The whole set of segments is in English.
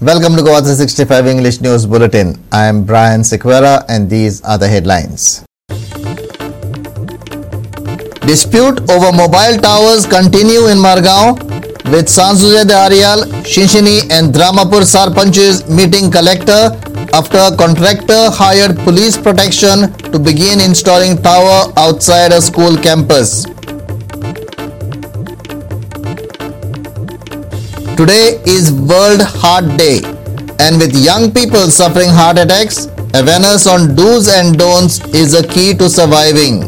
Welcome to Goa 365 English News Bulletin. I am Brian Sequera and these are the headlines. Dispute over mobile towers continue in Margao with Sansuje Darial, Shinshini and Dramapur Sarpanches meeting collector after contractor hired police protection to begin installing tower outside a school campus. Today is World Heart Day, and with young people suffering heart attacks, awareness on do's and don'ts is a key to surviving.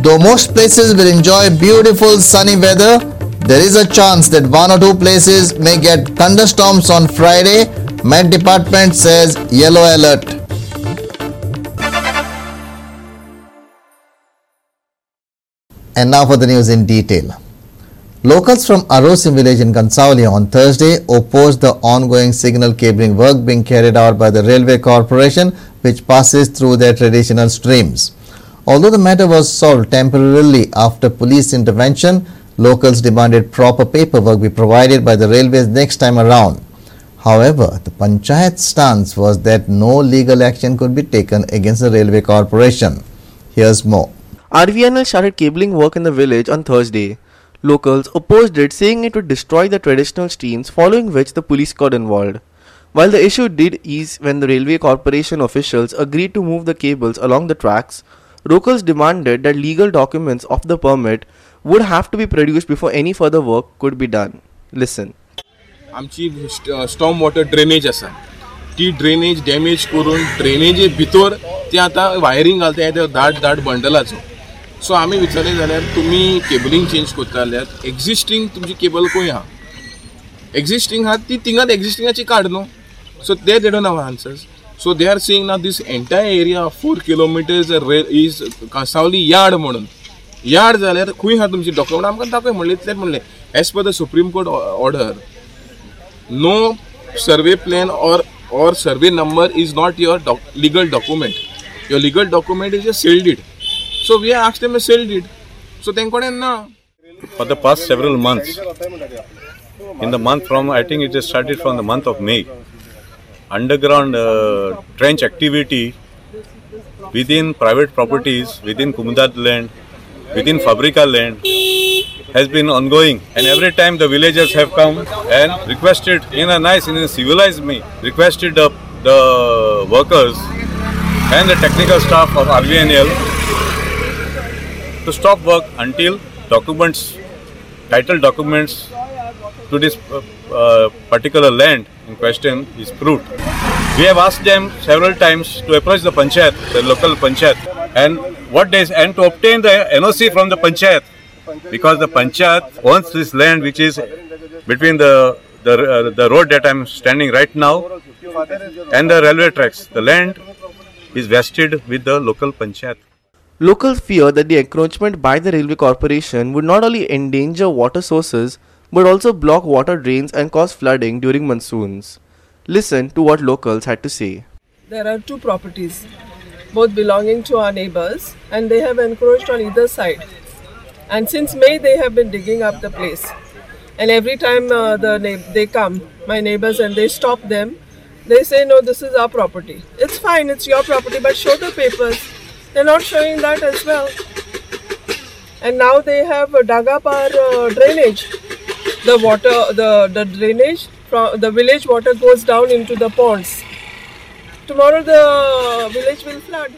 Though most places will enjoy beautiful sunny weather, there is a chance that one or two places may get thunderstorms on Friday. Met Department says yellow alert. And now for the news in detail. Locals from Arosim village in Kansauli on Thursday opposed the ongoing signal cabling work being carried out by the Railway Corporation which passes through their traditional streams. Although the matter was solved temporarily after police intervention, locals demanded proper paperwork be provided by the railways next time around. However, the panchayat's stance was that no legal action could be taken against the Railway Corporation. Here's more. RVNL started cabling work in the village on Thursday. Locals opposed it, saying it would destroy the traditional streams, following which the police got involved. While the issue did ease when the Railway Corporation officials agreed to move the cables along the tracks, locals demanded that legal documents of the permit would have to be produced before any further work could be done. Listen. आमची storm water drainage आसा ती drainage damage करून ड्रेनेजे भितर ते आतां wiring घालता येता धाड धाड बंडलाचो सो आमी विचारलें जाल्यार तुमी केबलींग चेंज करता जाल्यार एक्झिस्टींग तुमची केबल खंय आहा एक्झिस्टींग आहा ती तिंगात एक्झिस्टिंगाची काड न्हू so they they don't have answers so they are seeing ना this entire area four kilometres is Cansaulim yard म्हणून. यार्ड जाल्यार खूंय आहा तुमची डॉक्युमेंट आमकां दाखय म्हणलें इतलेंच म्हणलें as per the Supreme Court order no survey plan or or survey number is not your डॉ legal document your legal document is a sale deed so we asked them a sale deed so thank then na for the past several months. In the month from, I think it just started from the month of May. Underground uh, trench activity within private properties, within Comunidade land, within Fabrica land has been ongoing. And every time the villagers have come and requested, in a nice, in a civilized way, requested the, the workers and the technical staff of RVNL to stop work until documents, title documents to this uh, uh, particular land in question is proved. We have asked them several times to approach the panchayat, the local panchayat, and what they and to obtain the NOC from the panchayat because the panchayat owns this land which is between the the, uh, the road that I'm standing right now and the railway tracks. The land is vested with the local panchayat. Locals fear that the encroachment by the Railway Corporation would not only endanger water sources but also block water drains and cause flooding during monsoons. Listen to what locals had to say. There are two properties, both belonging to our neighbors, and they have encroached on either side. And since May, they have been digging up the place. And every time uh, the neigh- they come, my neighbors, and they stop them, they say, No, this is our property. It's fine, it's your property, but show the papers. They're not showing that as well. And now they have uh, dug uh, drainage. The water, the, the drainage from the village water goes down into the ponds. Tomorrow the village will flood.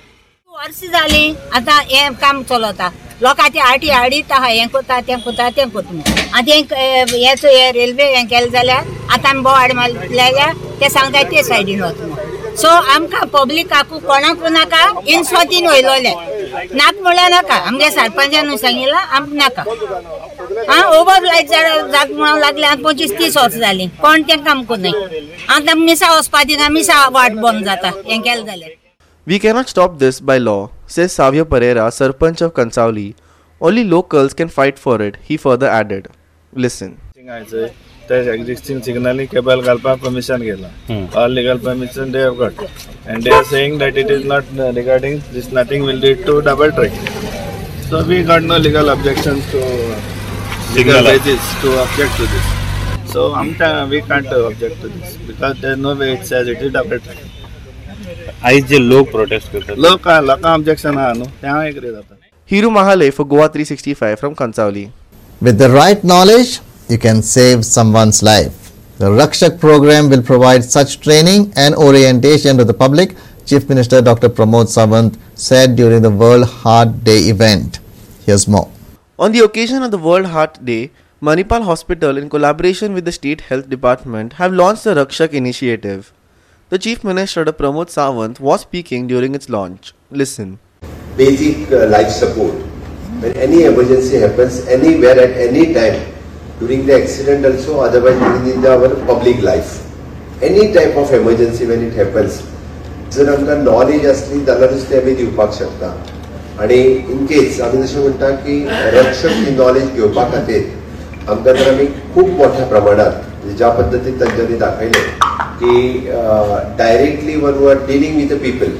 वर्ष झाली आता हे काम चलता लोकांची आटी हाडीत आहा हें कोता तें कोता तें कोता आतां हें हे रेल्वे हें केलें जाल्यार आतां आमी बोवाड मारल्यार ते सांगता ते सायडीन वता सो आमकां पब्लिकाकू कोणाकू नाका इन्स्पॉटीन वयलोले. नाक म्हळ्यार नाका आमगे सरपंचान सांगिल्लां आमकां नाका. आं ओवर लायट जात म्हणून लागले आतां पंचवीस तीस वर्स जालीं कोण तें काम कोन्नाय आतां मिसा वचपा दिना मिसा वाट बंद जाता. हें केलें जाल्यार We cannot stop this by law, says Savio Pereira, Sarpanch of Kansauli. Only locals can fight for it, he further added. Listen. त्या existing signaling cable घालपाक permission घेतला or legal permission they have got and they are saying that it is not uh, regarding this nothing will lead to double track so we got no legal objections to legal Signal. basis to object to this so um, we can't uh, object to this because there is no way it says it is double track आयज जे लोक protest करतात लोक लोकांक objection आहा न्हू ते हांव agree जाता Hiru Mahale for Goa 365 from Cansaulim With the right knowledge, you can save someone's life. The Rakshak program will provide such training and orientation to the public, Chief Minister Dr. Pramod Sawant said during the World Heart Day event. Here's more. On the occasion of the World Heart Day, Manipal Hospital, in collaboration with the State Health Department, have launched the Rakshak initiative. The Chief Minister Dr. Pramod Sawant was speaking during its launch. Listen. basic uh, life support. When any emergency happens anywhere at any time, during the accident also, otherwise during the, our public life. Any type of emergency when it happens, जर आमकां knowledge असली जाल्यार ते आमी दिवपाक शकता आणि in case आमी जशें म्हणटा की रक्षक ही नॉलेज घेवपा खातीर आमकां जर आमी खूब मोठ्या प्रमाणात ज्या पद्दतीन तांच्यांनी दाखयलें की डायरेक्टली वन वर डिलिंग विथ द पीपल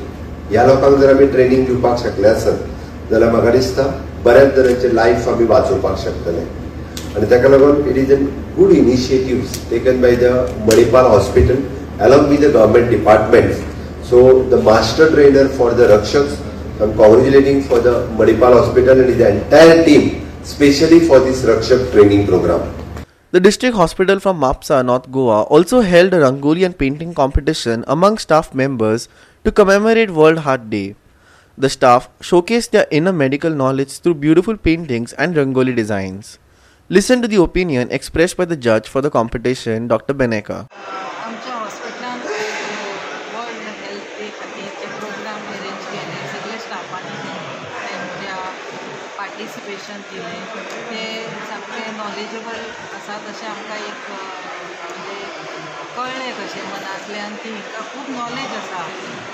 ह्या लोकांक जर आमी ट्रेनिंग दिवपाक शकले आसत जाल्यार म्हाका दिसता बऱ्याच तरेचे लायफ आमी वाचोवपाक शकतले आणि ताका लागून it is a good initiative taken by the Manipal hospital along with the government department so the master trainer for the रक्षक I am congratulating for the Manipal hospital and the entire team specially for this Rakshak training program. The district hospital from Mapsa, North Goa, also held a Rangoli and painting competition among staff members to commemorate World Heart Day. The staff showcased their inner medical knowledge through beautiful paintings and Rangoli designs. Listen to the opinion expressed by the judge for the competition, Dr. Beneka. आमच्या हॉस्पिटलान world health day खातीर ते programme arrange केले सगळे स्टाफांनी त्यांच्या participation दिलें ते सामकें नॉलेजेबल आसा तशें आमकां एक अ, म्हणजे कळ्ळें कशें मनांतल्यान की हिंकां खूब नॉलेज आसा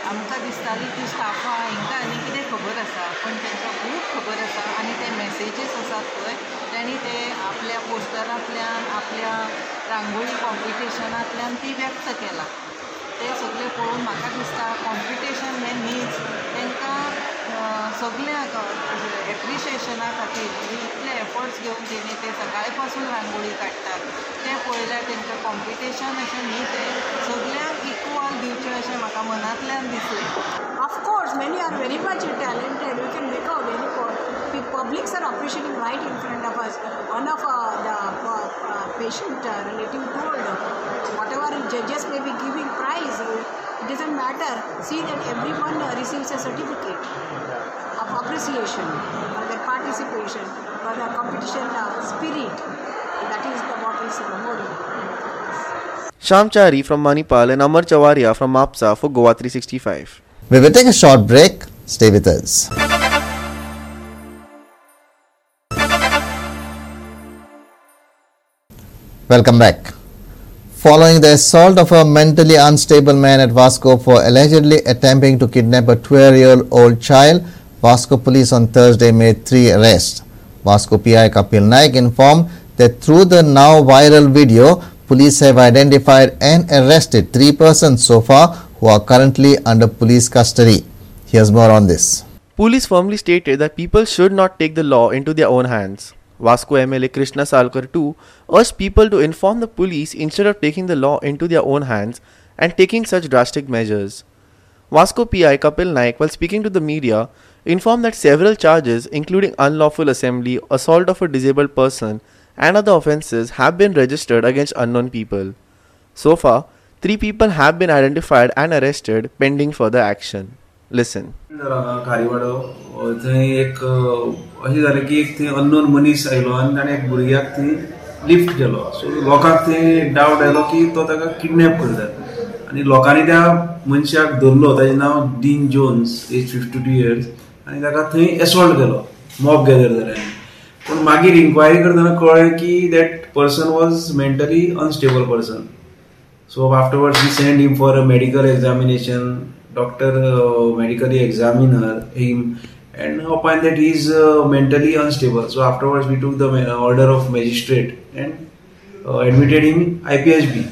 आमकां दिसताली ती स्टाफां हिंकां आनी कितें खबर आसा पण तांकां खूब खबर आसा आनी ते मॅसेजीस आसात पळय तेणी ते आपल्या पोस्टरांतल्यान आपल्या रांगोळी कॉम्पिटिशनांतल्यान ती व्यक्त केला. ते सगळे पळोवन म्हाका दिसता कॉम्पिटिशन हें नीज सगळ्यांक एप्रिशिएशना खातीर इतले एफर्ट्स घेवन तेणी ते सकाळी पासून रांगोळी काडटात तें पळयल्यार तेंकां कॉम्पिटिशन अशें न्ही तें सगळ्यांक इक्वल दिवचें अशें म्हाका मनांतल्यान दिसलें. Of course many are very much talented you can make a very publics are appreciating right in front of us one of the patient relative gold whatever जजेस may be giving prize it matter see that that one receives a certificate appreciation for their participation, for the competition uh, spirit. That is the what is more important. Sham Chari from Manipal and Amar Chawaria from Mapsa for Goa 365. We will take a short break. Stay with us. Welcome back. Following the assault of a mentally unstable man at Vasco for allegedly attempting to kidnap a 12-year-old child, Vasco police on Thursday made three arrests. Vasco PI Kapil Naik informed that through the now viral video, police have identified and arrested three persons so far who are currently under police custody. Here's more on this. Police firmly stated that people should not take the law into their own hands. Vasco MLA Krishna Salkar too urged people to inform the police instead of taking the law into their own hands and taking such drastic measures. Vasco PI Kapil Naik, while speaking to the media, informed that several charges, including unlawful assembly, assault of a disabled person, and other offences, have been registered against unknown people. So far, three people have been identified and arrested pending further action. Listen. Kharivado थंय एक अशें जालें की एक थंय unknown मनीस आयलो आनी ताणें एक भुरग्याक थंय लिफ्ट केलो सो लोकांक थंय डावट आयलो की तो ताका किडनॅप करतात आनी लोकांनी त्या मनशाक धरलो ताचें नांव Dean Jones age fifty two years आणि ताका थंय एसॉल्ट केलो. मॉक गेदर जाले पण मागीर इन्क्वायरी करतना कळ्ळें की that person was mentally unstable person so afterwards we send him for a medical examination doctor medically examiner him and opined that is mentally unstable so afterward we took the order of magistrate and admitted in I P H B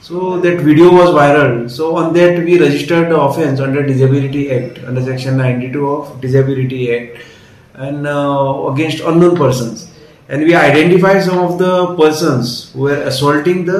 So that video was viral. So on that, we registered the offence under Disability Act under Section 92 of Disability Act and uh, against unknown persons. and we identified some of the persons who were assaulting the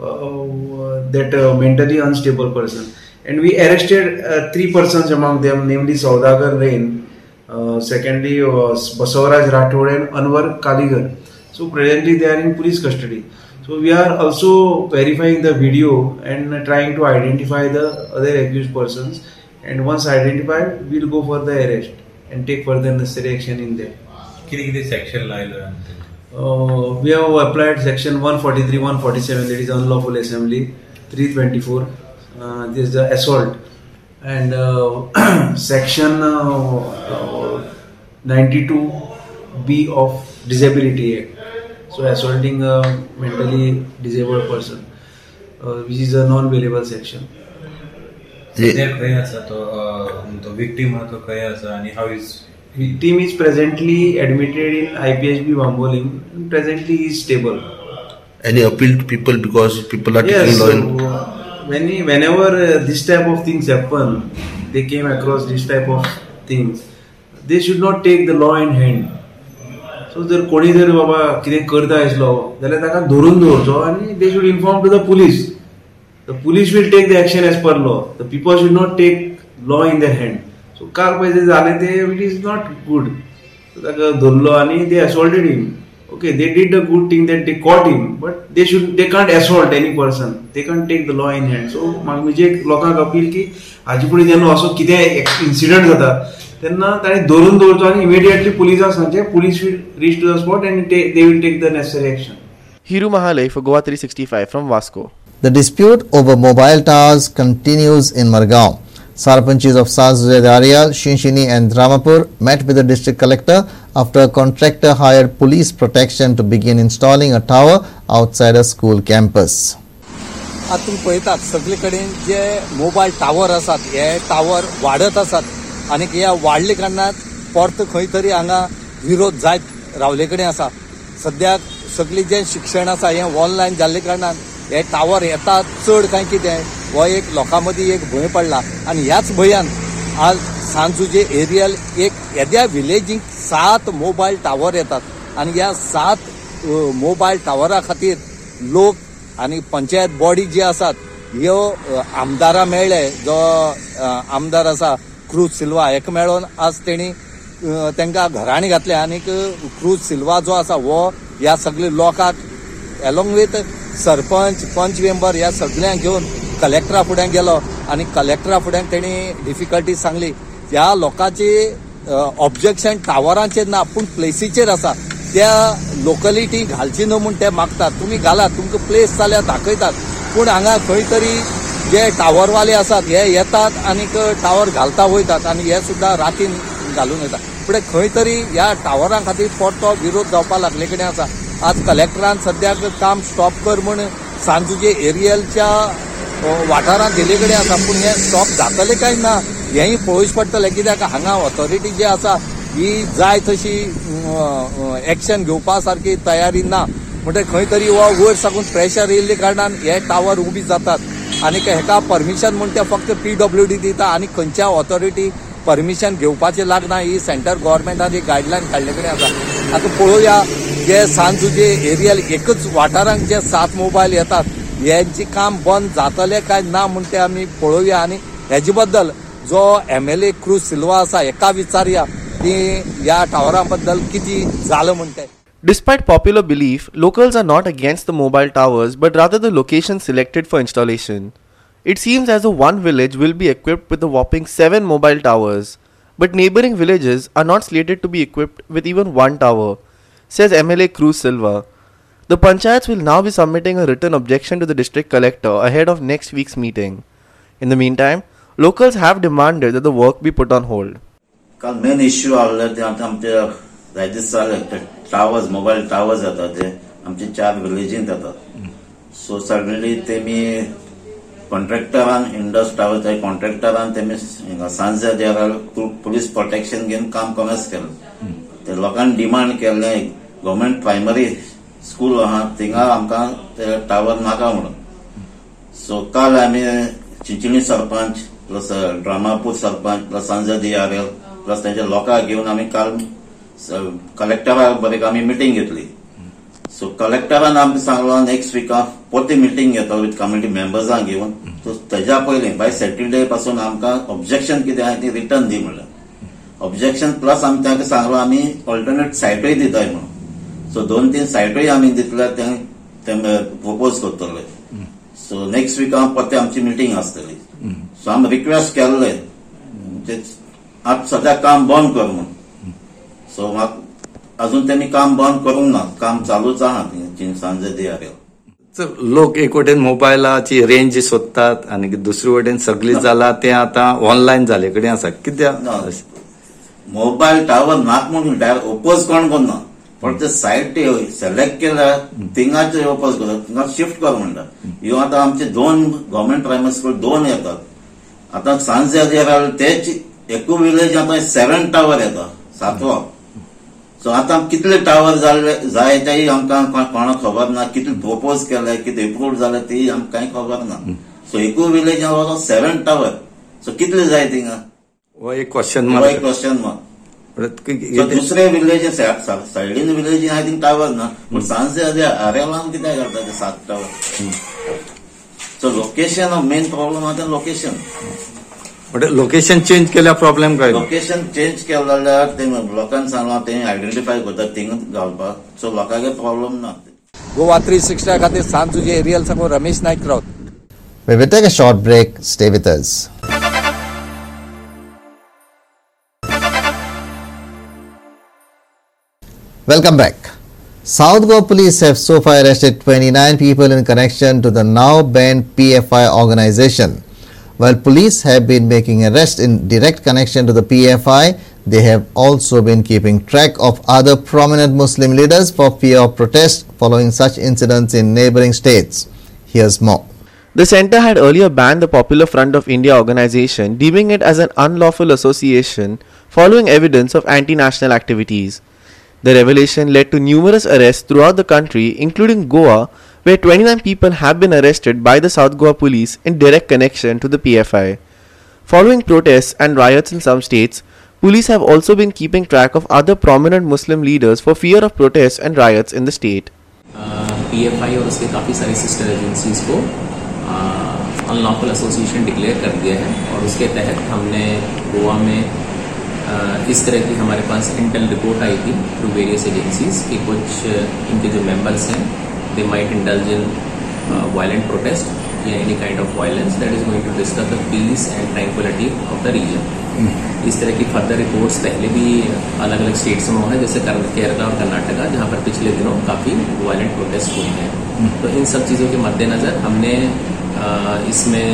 uh, that uh, mentally unstable person and we arrested uh, three persons among them namely Saudagar Rain uh, secondly was Basavaraj Rathod and Anwar Kaligar so presently they are in police custody so we are also verifying the video and trying to identify the other accused persons and once identified we'll go for the arrest and take further necessary action in them किती किती section लायलं uh, we have applied section 143 147 that is unlawful assembly 324 uh, this is the assault and uh, section uh, uh, 92b of disability act so assaulting a mentally disabled person uh, which is a non-bailable section सध्या खंय आसा तो अं, तो victim आहा तो खंय आसा आनी हाव is victim is presently admitted in IPHB Bambolim presently he is stable Any appeal to people because people are yes, taking law so in when he, whenever uh, this type of things happen, they came across this type of things, they should not take the law in hand. So जर कोणी जर बाबा कितें करता आसलो जाल्यार ताका धरून दवरचो आनी they should inform to the police the police will take the action as per law the people should not take law in the hand so काल पळय जे जालें ते इट इज नॉट गूड ताका धरलो आनी they assaulted him okay they did the good thing that they caught him but they should they can't assault any person they can't take the law in hand सो म्हाका म्हणजे लोकांक appeal की हाजे फुडें जेन्ना असो कितें इन्सिडंट जाता तेन्ना ताणें धरून दवरचो आनी इमिडिएटली पुलिसाक सांगचें police will reach to the spot and they will take the necessary action Hiru Mahale for Goa 365 from Vasco. The dispute over mobile towers continues in Margaon. Sarpanchis of Sazdaria, Shinshini and Dramapur met with the district collector after a contractor hired police protection to begin installing a tower outside a school campus. आतां तुमी पळयतात सगळे कडेन जे mobile tower आसात हे tower वाडत आसात आनी हे वाडले कारणान परत खंय तरी हांगा विरोध जायत रावले कडेन आसा सद्याक सगळी जे शिक्षण आसा हें ऑनलायन जाल्ले कारणान हे टावर येतात चड काय कितें हो एक लोकां मदीं एक भंय पडला. आनी ह्याच भंयान आज सांजुजे एरियल एक येद्या विलेजीक सात मोबायल टावर येतात. आनी ह्या सात मोबायल टावरा खातीर लोक आनी पंचायत बॉडी जी आसात ह्यो आमदारां मेळ्ळे जो आमदार आसा क्रूज सिल्वा हेका मेळोन आज तेणी अ, तांकां घराणी घातले. आनीक क्रूज सिल्वा जो आसा हो ह्या सगळे लोकांक along with sarpanch panch member ह्या सगळ्यांक घेवन कलेक्टरा फुड्यान गेलो आनी कलेक्टरा फुड्यान तेणी डिफिकल्टी सांगली. ह्या लोकांची ऑब्जेक्शन टावरांचेर ना पूण प्लेसीचेर आसा त्या लोकलिटी घालची न्हू म्हूण ते मागतात. तुमी घालात तुमकां प्लेस जाल्यार दाखयतात. पूण हांगा खंय तरी जे टावरवाले आसात हे येतात आनीक टावर घालता वयतात आनी हे सुद्दां रातीन घालून येतात. फुडें खंय तरी ह्या टावरां खातीर परतो विरोध जावपा लागले कडेन आसा. आज कलेक्टरान सद्याक काम स्टॉप कर म्हूण सांजुजे एरियलच्या अ, वाठारांत गेले कडेन आसा पूण हें स्टॉप जातले काय ना हेंय पळोवचें पडटलें कित्याक हांगा ऑथॉरिटी जी आसा ही जाय तशी एक्शन घेवपा सारकी तयारी ना. म्हणटकीर खंय तरी हो वयर साकून प्रेशर येयल्ले कारणान हे टावर उबी जातात. आनी हेका परमिशन म्हूण ते फक्त पी डब्ल्यू डी दिता आनी खंयच्या ऑथॉरिटी परमिशन घेवपाचें लागना ही सेंटर गोवोरमेंटान ही गायडलायन काडले कडेन आसा आतां पळोवया जे सांजुजे एरियल एकच वाठारांक जे सात मोबायल येतात हेंची काम बंद जातलें काय ना म्हूण ते आमी पळोवया आनी हेजे बद्दल जो M L A Cruz Silva आसा हेका विचारया की ह्या टावरा बद्दल कितें जालें म्हूण तें Despite popular belief, locals are not against the mobile towers but rather the location selected for installation. It seems as though one village will be equipped with a whopping 7 mobile towers, but neighboring villages are not slated to be equipped with even one tower, says MLA Cruz Silva. The panchayats will now be submitting a written objection to the district collector ahead of next week's meeting. In the meantime, locals have demanded that the work be put on hold. काल main issue आहले ते आतां आमच्या Rajasthan towers mobile towers येतात ते आमचे चार विलेजींत येतात सो सडनली तेमी कॉन्ट्रॅक्टरान इंडस टावर त्या कॉन्ट्रॅक्टरान तेमी सांजे देराल पुलीस प्रोटेक्शन घेवन काम कमेस केलें ते लोकांनी डिमांड केल्ले गव्हर्मेंट प्रायमरी स्कूल आहा थिंगा आमकां ते टावर नाका म्हणून. सो काल आमी Chinchinim sarpanch plus Dramapur uh, sarpanch plus सांजा डी आर एल प्लस त्यांच्या लोकांक घेवन आमी काल कलेक्टरा बरेक आमी मिटींग घेतली. सो कलेक्टरान आमकां सांगलो नेक्स्ट विकाक परती मिटींग घेतो विथ कम्युनिटी मेंबर्सांक घेवन सो तेज्या पयलीं बाय सॅटरडे पासून आमकां ऑब्जेक्शन कितें आहा ती रिटर्न दी म्हणलें. ऑब्जेक्शन प्लस आमी तांकां सांगलो आमी ऑल्टरनेट सायटूय दिताय म्हणून. सो दोन तीन सायटूय आमी दितल्यार ते प्रपोज करतले सो नेक्स्ट विकाक परती आमची मिटींग आसतली सो आमी रिक्वेस्ट केल्ले आतां सद्या काम बंद कर म्हणून. सो म्हाका अजून त्यांनी काम बंद करूंक ना. काम चालूच आहा. सांजे दियार लोक एक वटेन मोबायलाची रेंज सोदतात आनी दुसरे वटेन सगळी जाला ते आता ऑनलायन जाले कडेन आसा कित्याक मोबायल टावर नाक म्हणून डायरेक्ट ओपोज कोण करना पण ते सायट सिलेक्ट केल्यार थिंगाचे ओपोज करतात थिंगा शिफ्ट कर म्हणटा ह्यो आतां आमचे दोन गव्हर्मेंट प्रायमरी स्कूल दोन येतात. आतां सांजे दियार तेच एकू विलेज आतां सेवन टावर येता सातवा. सो आतां कितले टावर जाल्ले जाय तेय आमकां कोणाक खबर ना कितले प्रपोज केले कितें अप्रूव्ड जाले तेय आमकां कांय खबर ना. सो एकू विलेज सेवन टावर सो कितले जाय थिंगा एक क्वेश्चन मार्क एक क्वेश्चन मार्क So दुसरे विलेज सायडीन विलेज आय थिंक टावर ना पूण सांजे अदे आरेलान कित्याक घालता ते सात tower so location main problem आहा ते लोकेशन लोकेशन चेंज केल्या प्रॉब्लेम काय लोकेशन चेंज केलें जाल्यार ते लोकांक सांगला ते आयडेंटिफाय करतात थिंग घालपाक सो लोकांक प्रॉब्लम ना गोवा थ्री सिक्स्टी खातीर सांत तुजे एरियल सांगू Ramesh Naik Rawat We will take a short break. Stay with us. Welcome back. South Goa police have so far arrested 29 people in connection to the now banned PFI organization. While police have been making arrests in direct connection to the PFI, they have also been keeping track of other prominent Muslim leaders for fear of protest following such incidents in neighboring states. Here's more. The centre had earlier banned the Popular Front of India organization, deeming it as an unlawful association following evidence of anti national activities. The revelation led to numerous arrests throughout the country, including Goa, where 29 people have been arrested by the South Goa police in direct connection to the PFI. Following protests and riots in some states, police have also been keeping track of other prominent Muslim leaders for fear of protests and riots in the state. PFI और उसके काफ़ी सारी sister agencies को unlawful association declare कर दिया है और उसके तहत हमने गोवा में आ, इस तरह की हमारे पास इंटेल रिपोर्ट आई थी थ्रू वेरियस एजेंसीज कि कुछ इनके जो मेंबर्स हैं they might indulge in violent protest या any kind of violence that is going to disturb the peace and tranquillity of the region इस तरह की फर्दर रिपोर्ट्स पहले भी अलग अलग स्टेट्स में हुआ है जैसे केरला और कर्नाटका जहाँ पर पिछले दिनों काफ़ी वायलेंट प्रोटेस्ट हुए हैं। तो इन सब चीज़ों के मद्देनज़र हमने इसमें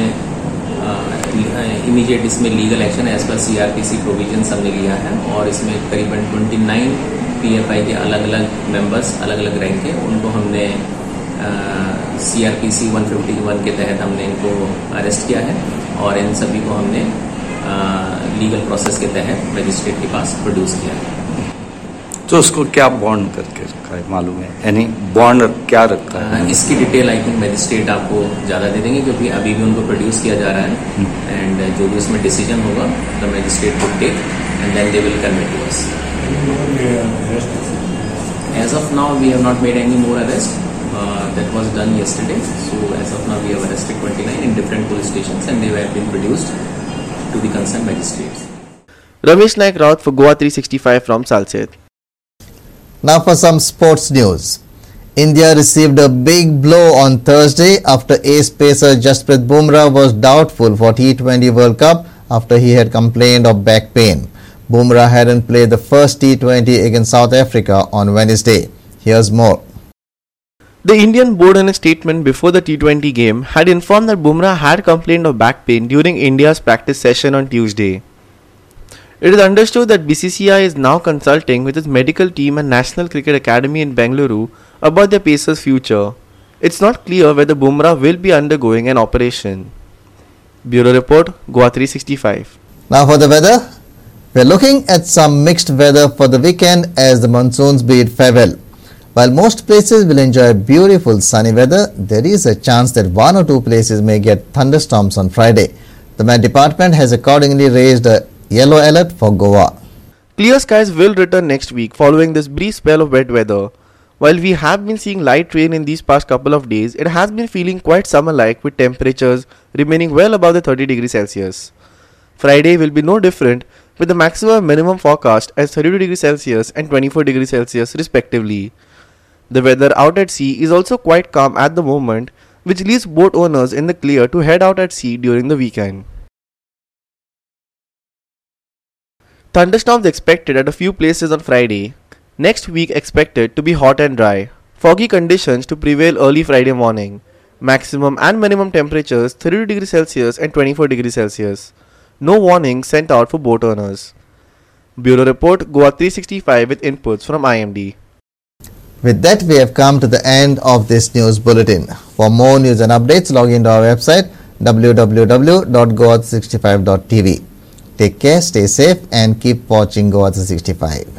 इमीडिएट इसमें legal action as per CrPC provision हमने लिया है और इसमें करीबन 29 पीएफआई के अलग अलग मेंबर्स अलग अलग रैंक के उनको हमने सी सीआरपीसी 151 के तहत हमने इनको अरेस्ट किया है और इन सभी को हमने लीगल प्रोसेस के तहत मजिस्ट्रेट के पास प्रोड्यूस किया है। तो उसको क्या बॉन्ड करके रखा है मालूम है? यानी बॉन्ड क्या रखता है? इसकी डिटेल आई थिंक मजिस्ट्रेट आपको ज़्यादा दे देंगे क्योंकि अभी भी उनको प्रोड्यूस किया जा रहा है। हम्म। एंड जो भी उसमें डिसीज़न होगा the magistrate to take and then they will convey to us as of now we have not made any more arrest that was done yesterday so as of now we have arrested 29 in different police stations and they have been produced to the concerned magistrate Ramesh Naik Raut for Goa 365 from Salcete Now for some sports news. India received a big blow on Thursday after ace pacer Jasprit Bumrah was doubtful for T20 World Cup after he had complained of back pain. Bumrah hadn't played the first T20 against South Africa on Wednesday. Here's more. The Indian board in a statement before the T20 game had informed that Bumrah had complained of back pain during India's practice session on Tuesday. It is understood that BCCI is now consulting with its medical team and National Cricket Academy in Bengaluru about their pacer's future. It's not clear whether Bumrah will be undergoing an operation. Bureau Report, Goa 365. Now for the weather. We're looking at some mixed weather for the weekend as the monsoons bid farewell. While most places will enjoy beautiful sunny weather, there is a chance that one or two places may get thunderstorms on Friday. The Met Department has accordingly raised a yellow alert for Goa. Clear skies will return next week following this brief spell of wet weather. While we have been seeing light rain in these past couple of days, it has been feeling quite summer like with temperatures remaining well above the 30 degrees Celsius. Friday will be no different with the maximum and minimum forecast as 32 degrees Celsius and 24 degrees Celsius respectively. The weather out at sea is also quite calm at the moment, which leaves boat owners in the clear to head out at sea during the weekend. Thunderstorms expected at a few places on Friday. Next week expected to be hot and dry. Foggy conditions to prevail early Friday morning. Maximum and minimum temperatures 32 degrees Celsius and 24 degrees Celsius. No warning sent out for boat owners. Bureau Report Goa 365 with inputs from IMD. With that, we have come to the end of this news bulletin. For more news and updates, log into our website www.goa65.tv. Take care, stay safe, and keep watching Goa 365.